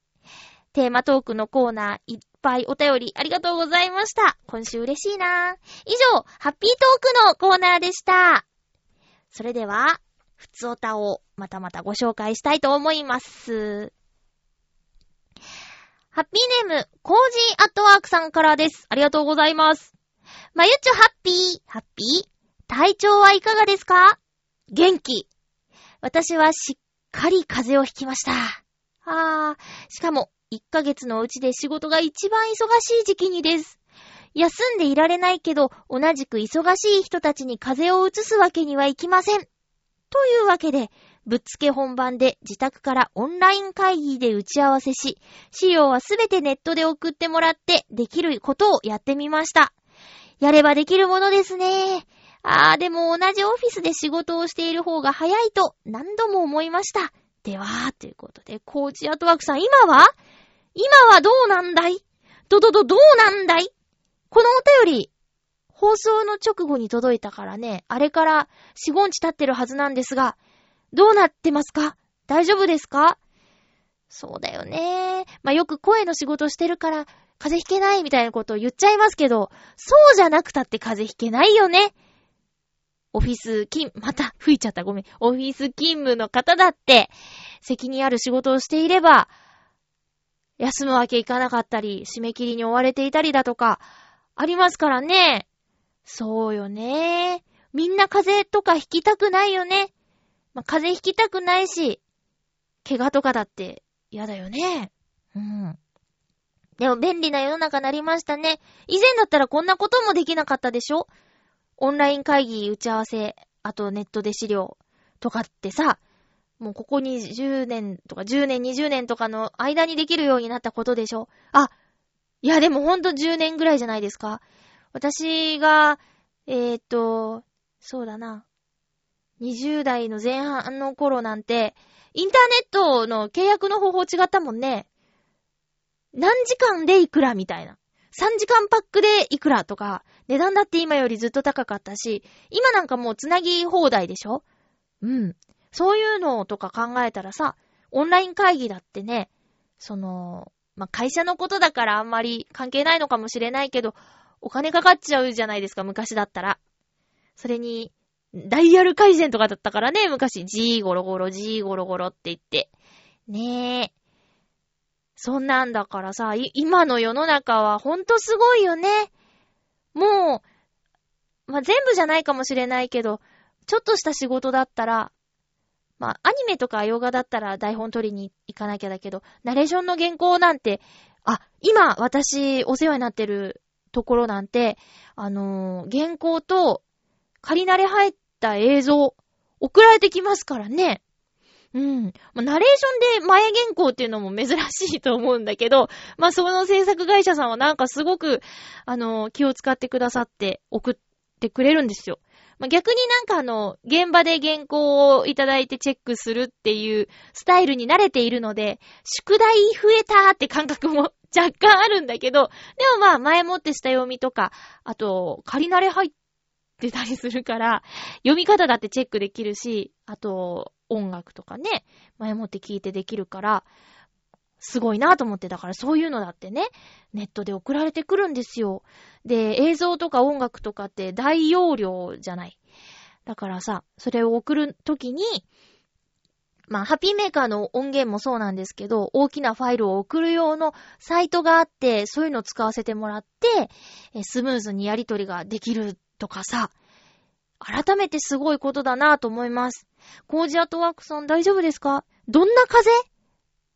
テーマトークのコーナーいっぱいお便りありがとうございました。今週嬉しいな以上、ハッピートークのコーナーでした。それでは、ふつおたをまたまたご紹介したいと思います。ハッピーネーム、コージーアットワークさんからです。ありがとうございます。まゆちょハッピー、ハッピー？体調はいかがですか？元気。私はしっかり風邪をひきました。あー、しかも、1ヶ月のうちで仕事が一番忙しい時期にです。休んでいられないけど、同じく忙しい人たちに風邪を移すわけにはいきません。というわけで、ぶっつけ本番で自宅からオンライン会議で打ち合わせし、資料はすべてネットで送ってもらってできることをやってみました。やればできるものですね。あー、でも同じオフィスで仕事をしている方が早いと何度も思いました。では、ということで、コーチアートワークさん、今は？今はどうなんだい？どどどどうなんだい？このお便り、放送の直後に届いたからね、あれから4、5日経ってるはずなんですが、どうなってますか？大丈夫ですか？そうだよね。まあ、よく声の仕事してるから、風邪ひけないみたいなことを言っちゃいますけど、そうじゃなくたって風邪ひけないよね。オフィス勤、また吹いちゃったごめん。オフィス勤務の方だって、責任ある仕事をしていれば、休むわけいかなかったり、締め切りに追われていたりだとか、ありますからね。そうよね。みんな風邪とかひきたくないよね。まあ、風邪ひきたくないし、怪我とかだって嫌だよね。うん。でも便利な世の中になりましたね。以前だったらこんなこともできなかったでしょ？オンライン会議打ち合わせ、あとネットで資料とかってさ、もうここに10年とか10年20年とかの間にできるようになったことでしょ？あ、いやでもほんと10年ぐらいじゃないですか。私が、えー、っと、そうだな。20代の前半の頃なんて、インターネットの契約の方法違ったもんね。何時間でいくらみたいな。3時間パックでいくらとか、値段だって今よりずっと高かったし、今なんかもうつなぎ放題でしょ？うん。そういうのとか考えたらさ、オンライン会議だってね、その、まあ、会社のことだからあんまり関係ないのかもしれないけど、お金かかっちゃうじゃないですか、昔だったら。それに、ダイヤル改善とかだったからね、昔。G ゴロゴロ、G ゴロゴロって言って。ねえ。そんなんだからさ、今の世の中はほんとすごいよね。もう、まあ、全部じゃないかもしれないけど、ちょっとした仕事だったら、まあ、アニメとか洋画だったら台本取りに行かなきゃだけど、ナレーションの原稿なんて、あ、今私お世話になってるところなんて、あのー、原稿と仮慣れ入った映像、送られてきますからね。うん。まあ、ナレーションで前原稿っていうのも珍しいと思うんだけど、まあ、その制作会社さんはなんかすごく、あの、気を使ってくださって送ってくれるんですよ。まあ、逆になんかあの、現場で原稿をいただいてチェックするっていうスタイルに慣れているので、宿題増えたって感覚も若干あるんだけど、でもまあ前もってした読みとか、あと、仮慣れ入ってたりするから、読み方だってチェックできるし、あと、音楽とかね、前もって聞いてできるから、すごいなと思って、だからそういうのだってね、ネットで送られてくるんですよ。で、映像とか音楽とかって大容量じゃない。だからさ、それを送るときに、まあ、ハピーメーカーの音源もそうなんですけど、大きなファイルを送る用のサイトがあって、そういうのを使わせてもらって、スムーズにやり取りができるとかさ、改めてすごいことだなと思います。コージアトワークさん大丈夫ですか？どんな風？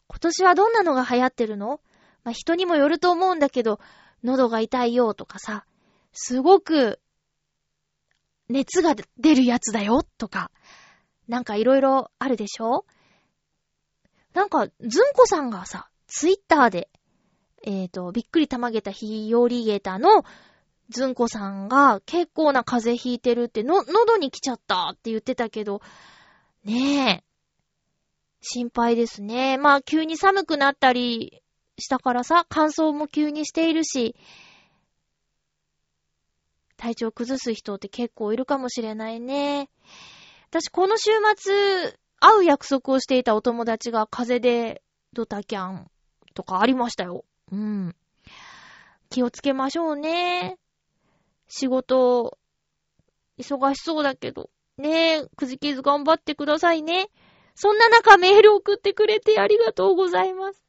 今年はどんなのが流行ってるの？まあ、人にもよると思うんだけど、喉が痛いよとかさ、すごく熱が出るやつだよとか、なんかいろいろあるでしょ？なんか、ずんこさんがさ、ツイッターで、えっ、ー、と、びっくりたまげたひよりげたのずんこさんが結構な風邪ひいてるっての、喉に来ちゃったって言ってたけど、ねえ。心配ですね。まあ、急に寒くなったりしたからさ、乾燥も急にしているし、体調崩す人って結構いるかもしれないね。私、この週末、会う約束をしていたお友達が風邪でドタキャンとかありましたよ。うん。気をつけましょうね。仕事、忙しそうだけど、ねえ、くじけず頑張ってくださいね。そんな中メール送ってくれてありがとうございます。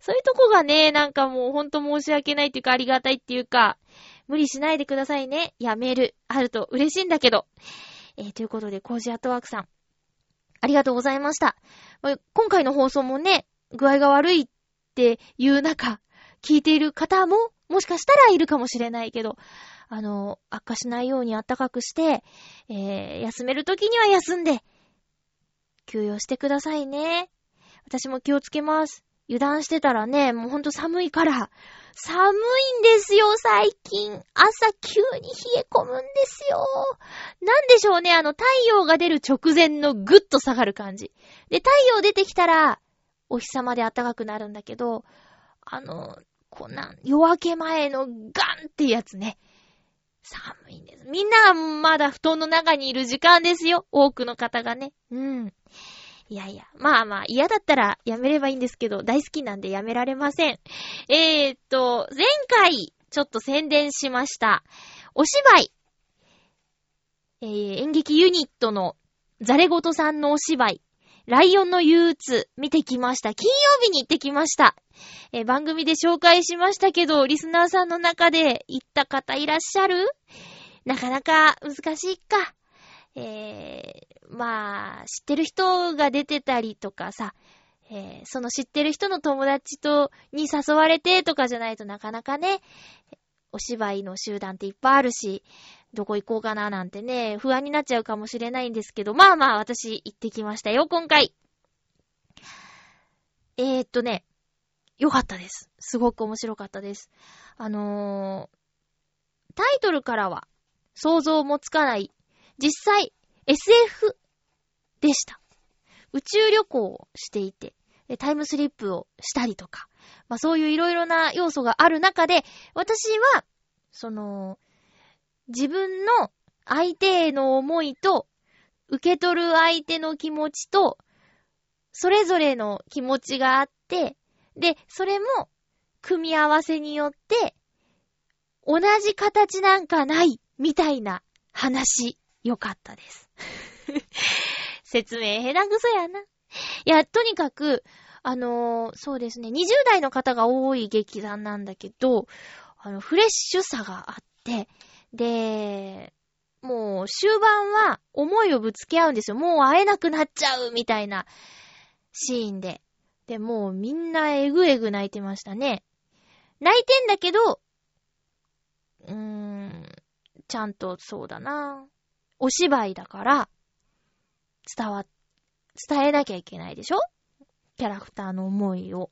そういうとこがね、なんかもうほんと申し訳ないっていうかありがたいっていうか、無理しないでくださいね。いや、メールあると嬉しいんだけど。えー、ということで、コージアットワークさん。ありがとうございました。今回の放送もね、具合が悪いっていう中、聞いている方も、もしかしたらいるかもしれないけど、あの、悪化しないように暖かくして、えー、休めるときには休んで、休養してくださいね。私も気をつけます。油断してたらね、もうほんと寒いから、寒いんですよ、最近。朝急に冷え込むんですよ。なんでしょうね、あの太陽が出る直前のぐっと下がる感じ。で、太陽出てきたら、お日様で暖かくなるんだけど、あの、こんな、夜明け前のガンってやつね。寒いんです。みんなまだ布団の中にいる時間ですよ。多くの方がね。うん。いやいや、まあまあ、嫌だったらやめればいいんですけど、大好きなんでやめられません。えー、っと、前回、ちょっと宣伝しました。お芝居。えー、演劇ユニットのザレゴトさんのお芝居。ライオンの憂鬱、見てきました。金曜日に行ってきました。え、番組で紹介しましたけど、リスナーさんの中で行った方いらっしゃる？なかなか難しいか。えー、まあ、知ってる人が出てたりとかさ、えー、その知ってる人の友達と、に誘われてとかじゃないとなかなかね、お芝居の集団っていっぱいあるし、どこ行こうかななんてね、不安になっちゃうかもしれないんですけど、まあまあ私行ってきましたよ、今回。えー、っとね、よかったです。すごく面白かったです。あのー、タイトルからは想像もつかない実際 SF でした。宇宙旅行をしていて、タイムスリップをしたりとか、まあそういういろいろな要素がある中で、私は、その、自分の相手への思いと、受け取る相手の気持ちと、それぞれの気持ちがあって、で、それも、組み合わせによって、同じ形なんかない、みたいな話、よかったです。説明下手くそやな。いや、とにかく、あのー、そうですね、20代の方が多い劇団なんだけど、あの、フレッシュさがあって、で、もう終盤は思いをぶつけ合うんですよ。もう会えなくなっちゃうみたいなシーンで。で、もうみんなえぐえぐ泣いてましたね。泣いてんだけど、うーん、ちゃんとそうだな。お芝居だから、伝わ、伝えなきゃいけないでしょ？キャラクターの思いを。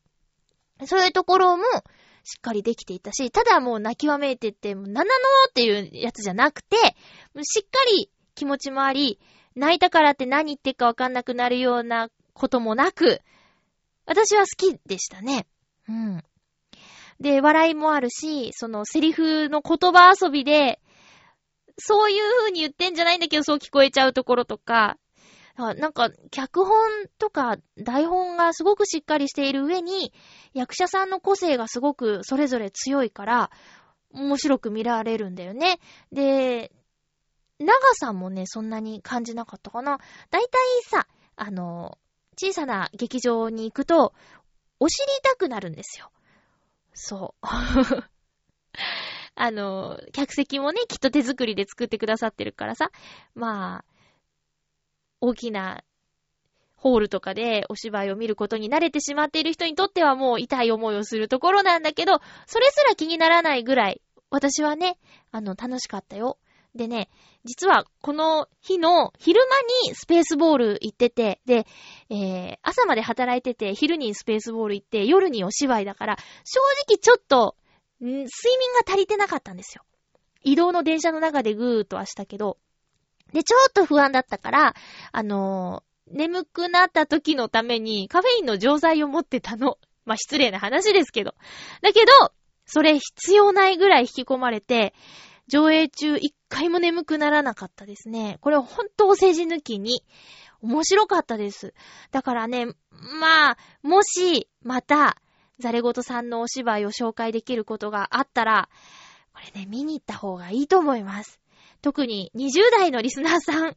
そういうところも、しっかりできていたし、ただもう泣きわめいてって、もうななのっていうやつじゃなくて、しっかり気持ちもあり、泣いたからって何言ってるかわかんなくなるようなこともなく、私は好きでしたね。うん。で、笑いもあるし、そのセリフの言葉遊びで、そういう風に言ってんじゃないんだけど、そう聞こえちゃうところとか、なんか、脚本とか台本がすごくしっかりしている上に、役者さんの個性がすごくそれぞれ強いから、面白く見られるんだよね。で、長さもね、そんなに感じなかったかな。だいたいさ、あの、小さな劇場に行くと、お尻痛くなるんですよ。そう。あの、客席もね、きっと手作りで作ってくださってるからさ、まあ、大きなホールとかでお芝居を見ることに慣れてしまっている人にとってはもう痛い思いをするところなんだけど、それすら気にならないぐらい、私はね、あの、楽しかったよ。でね、実はこの日の昼間にスペースボール行ってて、で、えー、朝まで働いてて、昼にスペースボール行って、夜にお芝居だから、正直ちょっと、ん睡眠が足りてなかったんですよ。移動の電車の中でぐーっとはしたけど、で、ちょっと不安だったから、あのー、眠くなった時のためにカフェインの錠剤を持ってたの。まあ、失礼な話ですけど。だけど、それ必要ないぐらい引き込まれて、上映中一回も眠くならなかったですね。これは本当お世辞抜きに面白かったです。だからね、まあ、もし、また、ザレゴトさんのお芝居を紹介できることがあったら、これね、見に行った方がいいと思います。特に20代のリスナーさん、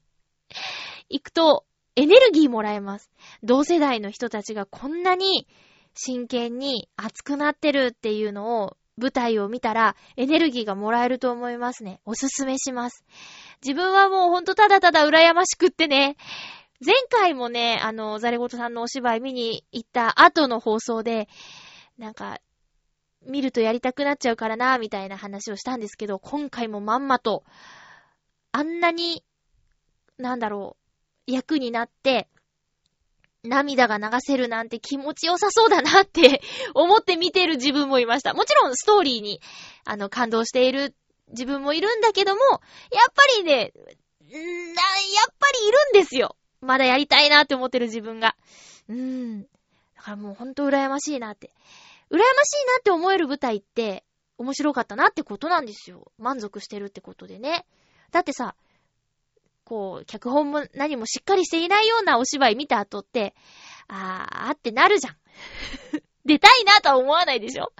行くとエネルギーもらえます。同世代の人たちがこんなに真剣に熱くなってるっていうのを舞台を見たらエネルギーがもらえると思いますね。おすすめします。自分はもうほんとただただ羨ましくってね、前回もね、あの、ザレゴトさんのお芝居見に行った後の放送で、なんか、見るとやりたくなっちゃうからな、みたいな話をしたんですけど、今回もまんまと、あんなに、なんだろう、役になって、涙が流せるなんて気持ちよさそうだなって 思って見てる自分もいました。もちろんストーリーに、あの、感動している自分もいるんだけども、やっぱりね、んやっぱりいるんですよ。まだやりたいなって思ってる自分が。うーん。だからもうほんと羨ましいなって。羨ましいなって思える舞台って、面白かったなってことなんですよ。満足してるってことでね。だってさ、こう、脚本も何もしっかりしていないようなお芝居見た後って、あーってなるじゃん。出たいなとは思わないでしょ？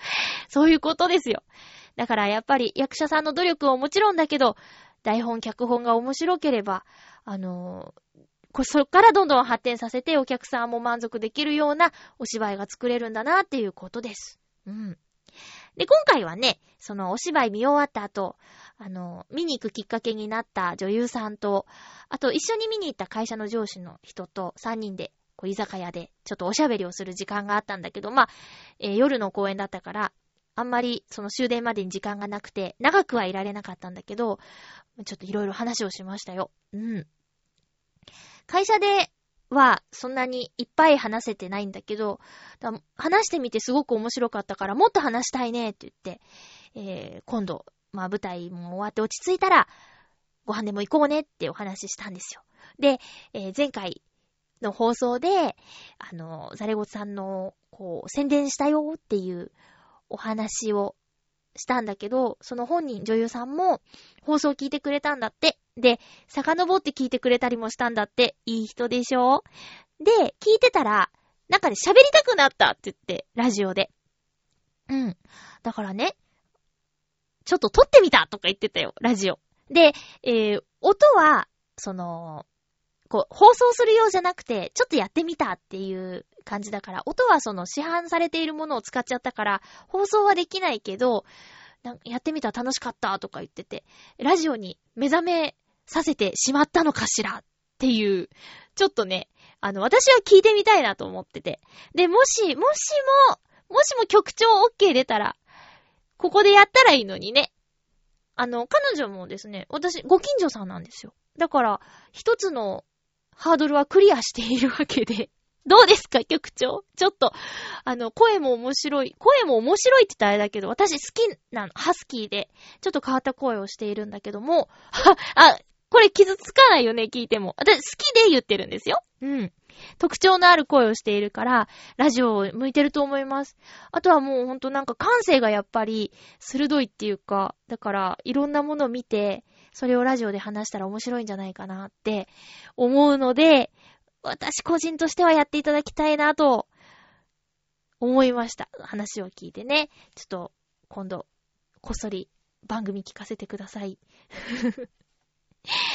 そういうことですよ。だからやっぱり役者さんの努力ももちろんだけど、台本、脚本が面白ければ、あのー、そっからどんどん発展させてお客さんも満足できるようなお芝居が作れるんだなっていうことです。うん。で、今回はね、そのお芝居見終わった後、あの、見に行くきっかけになった女優さんと、あと一緒に見に行った会社の上司の人と3人で、こう、居酒屋でちょっとおしゃべりをする時間があったんだけど、まあ、えー、夜の公演だったから、あんまりその終電までに時間がなくて、長くはいられなかったんだけど、ちょっといろいろ話をしましたよ。うん。会社ではそんなにいっぱい話せてないんだけど、話してみてすごく面白かったからもっと話したいねって言って、えー、今度、まあ舞台も終わって落ち着いたら、ご飯でも行こうねってお話ししたんですよ。で、えー、前回の放送で、あの、ザレゴさんの、こう、宣伝したよっていうお話をしたんだけど、その本人、女優さんも放送を聞いてくれたんだって。で、遡って聞いてくれたりもしたんだって。いい人でしょ？で、聞いてたら、なんかね、喋りたくなったって言って、ラジオで。うん。だからね、ちょっと撮ってみたとか言ってたよ、ラジオ。で、えー、音は、その、こう、放送するようじゃなくて、ちょっとやってみたっていう感じだから、音はその市販されているものを使っちゃったから、放送はできないけど、やってみたら楽しかったとか言ってて、ラジオに目覚めさせてしまったのかしらっていう、ちょっとね、あの、私は聞いてみたいなと思ってて。で、もし、もしも、もしも局長 OK 出たら、ここでやったらいいのにね。あの、彼女もですね、私、ご近所さんなんですよ。だから、一つのハードルはクリアしているわけで。どうですか、局長？ちょっと、あの、声も面白い。声も面白いって言ったらあれだけど、私好きなの、ハスキーで、ちょっと変わった声をしているんだけども、は、あ、これ傷つかないよね、聞いても。私好きで言ってるんですよ。うん。特徴のある声をしているから、ラジオ向いてると思います。あとはもうほんとなんか感性がやっぱり鋭いっていうか、だからいろんなものを見て、それをラジオで話したら面白いんじゃないかなって思うので、私個人としてはやっていただきたいなと思いました。話を聞いてね。ちょっと今度、こっそり番組聞かせてください。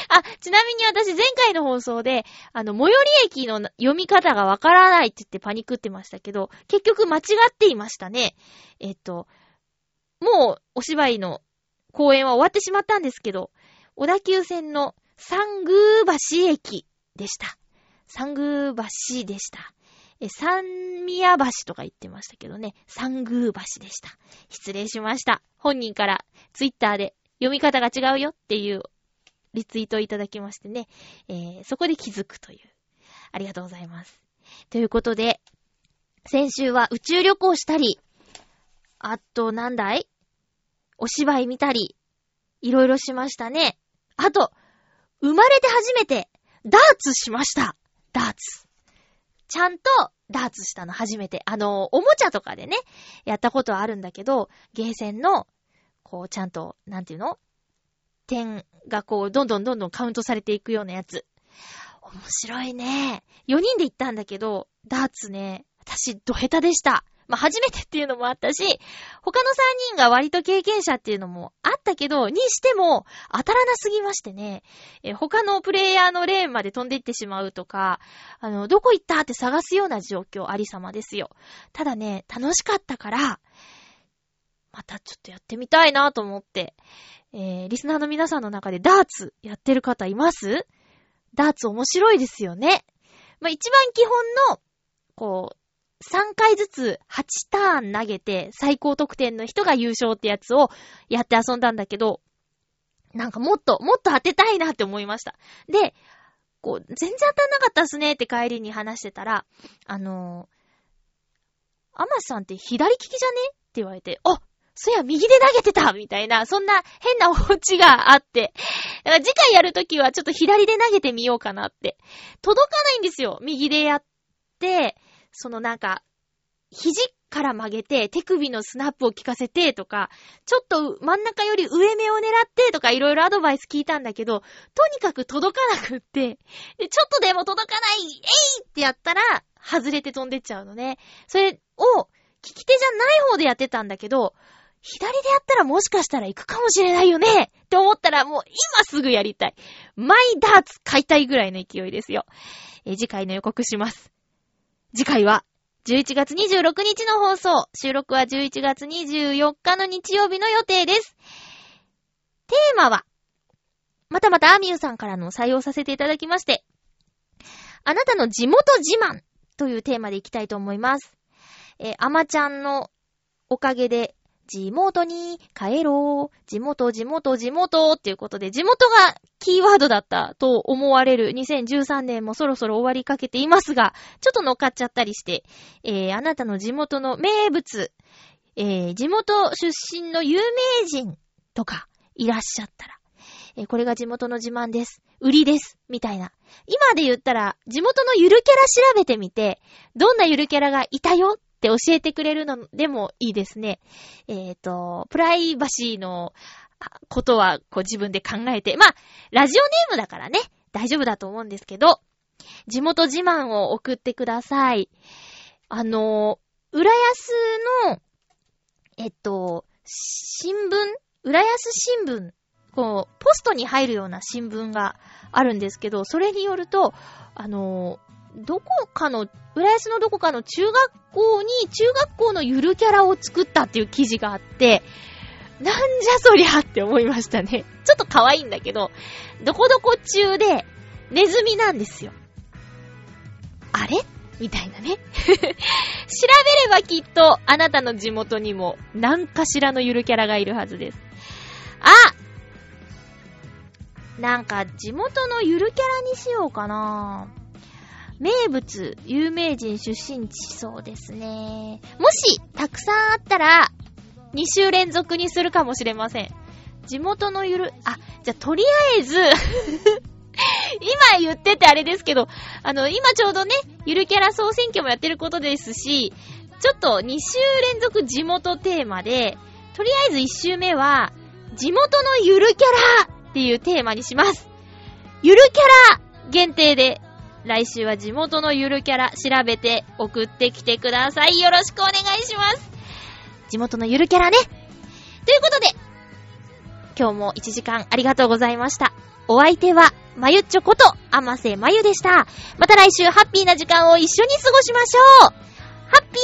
あ、ちなみに私前回の放送で、あの、最寄り駅の読み方がわからないって言ってパニックってましたけど、結局間違っていましたね。えっと、もうお芝居の公演は終わってしまったんですけど、小田急線の三宮橋駅でした。三宮橋でした。え、三宮橋とか言ってましたけどね、三宮橋でした。失礼しました。本人からツイッターで読み方が違うよっていうリツイートいただきましてね、えー、そこで気づくという。ありがとうございます。ということで、先週は宇宙旅行したり、あと、なんだい？お芝居見たり、いろいろしましたね。あと、生まれて初めて、ダーツしました。ダーツ。ちゃんとダーツしたの初めて。あの、おもちゃとかでね、やったことはあるんだけど、ゲーセンの、こう、ちゃんと、なんていうの？点がこう、どんどんどんどんカウントされていくようなやつ。面白いね。4人で行ったんだけど、ダーツね、私、ド下手でした。まあ、初めてっていうのもあったし、他の3人が割と経験者っていうのもあったけど、にしても当たらなすぎましてね、え他のプレイヤーのレーンまで飛んでいってしまうとか、あの、どこ行ったって探すような状況ありさまですよ。ただね、楽しかったから、またちょっとやってみたいなと思って、えー、リスナーの皆さんの中でダーツやってる方います？ダーツ面白いですよね。まあ、一番基本の、こう、3回ずつ8ターン投げて最高得点の人が優勝ってやつをやって遊んだんだけど、なんかもっと、もっと当てたいなって思いました。で、こう、全然当たんなかったっすねって帰りに話してたら、あのー、アマさんって左利きじゃね？って言われて、あそや、右で投げてたみたいな、そんな変なお家があって。だから次回やるときはちょっと左で投げてみようかなって。届かないんですよ。右でやって、そのなんか、肘から曲げて、手首のスナップを効かせてとか、ちょっと真ん中より上目を狙ってとかいろいろアドバイス聞いたんだけど、とにかく届かなくって、で、ちょっとでも届かない、えいってやったら、外れて飛んでっちゃうのね。それを、利き手じゃない方でやってたんだけど、左でやったらもしかしたら行くかもしれないよねって思ったらもう今すぐやりたい。マイダーツ買いたいぐらいの勢いですよ。え次回の予告します。次回は11月26日の放送。収録は11月24日の日曜日の予定です。テーマは、またまたアミューさんからの採用させていただきまして、あなたの地元自慢というテーマでいきたいと思います。えー、アマちゃんのおかげで地元に帰ろう。地元、地元、地元っていうことで、地元がキーワードだったと思われる2013年もそろそろ終わりかけていますが、ちょっと乗っかっちゃったりして、えー、あなたの地元の名物、えー、地元出身の有名人とかいらっしゃったら、えー、これが地元の自慢です。売りです。みたいな。今で言ったら、地元のゆるキャラ調べてみて、どんなゆるキャラがいたよって教えてくれるのでもいいですね。えっ、ー、と、プライバシーのことはこう自分で考えて、まあ、ラジオネームだからね、大丈夫だと思うんですけど、地元自慢を送ってください。あの、浦安の、えっと、新聞？浦安新聞？こう、ポストに入るような新聞があるんですけど、それによると、あの、どこかの、浦安のどこかの中学校に、中学校のゆるキャラを作ったっていう記事があって、なんじゃそりゃって思いましたね。ちょっと可愛いんだけど、どこどこ中で、ネズミなんですよ。あれ？みたいなね。調べればきっと、あなたの地元にも、何かしらのゆるキャラがいるはずです。あなんか、地元のゆるキャラにしようかなぁ名物、有名人出身地そうですね。もし、たくさんあったら、2週連続にするかもしれません。地元のゆる、あ、じゃ、とりあえず 今言っててあれですけど、あの、今ちょうどね、ゆるキャラ総選挙もやってることですし、ちょっと2週連続地元テーマで、とりあえず1週目は、地元のゆるキャラっていうテーマにします。ゆるキャラ限定で来週は地元のゆるキャラ調べて送ってきてください。よろしくお願いします。地元のゆるキャラね。ということで、今日も1時間ありがとうございました。お相手は、まゆっちょこと、あませまゆでした。また来週ハッピーな時間を一緒に過ごしましょうハッピ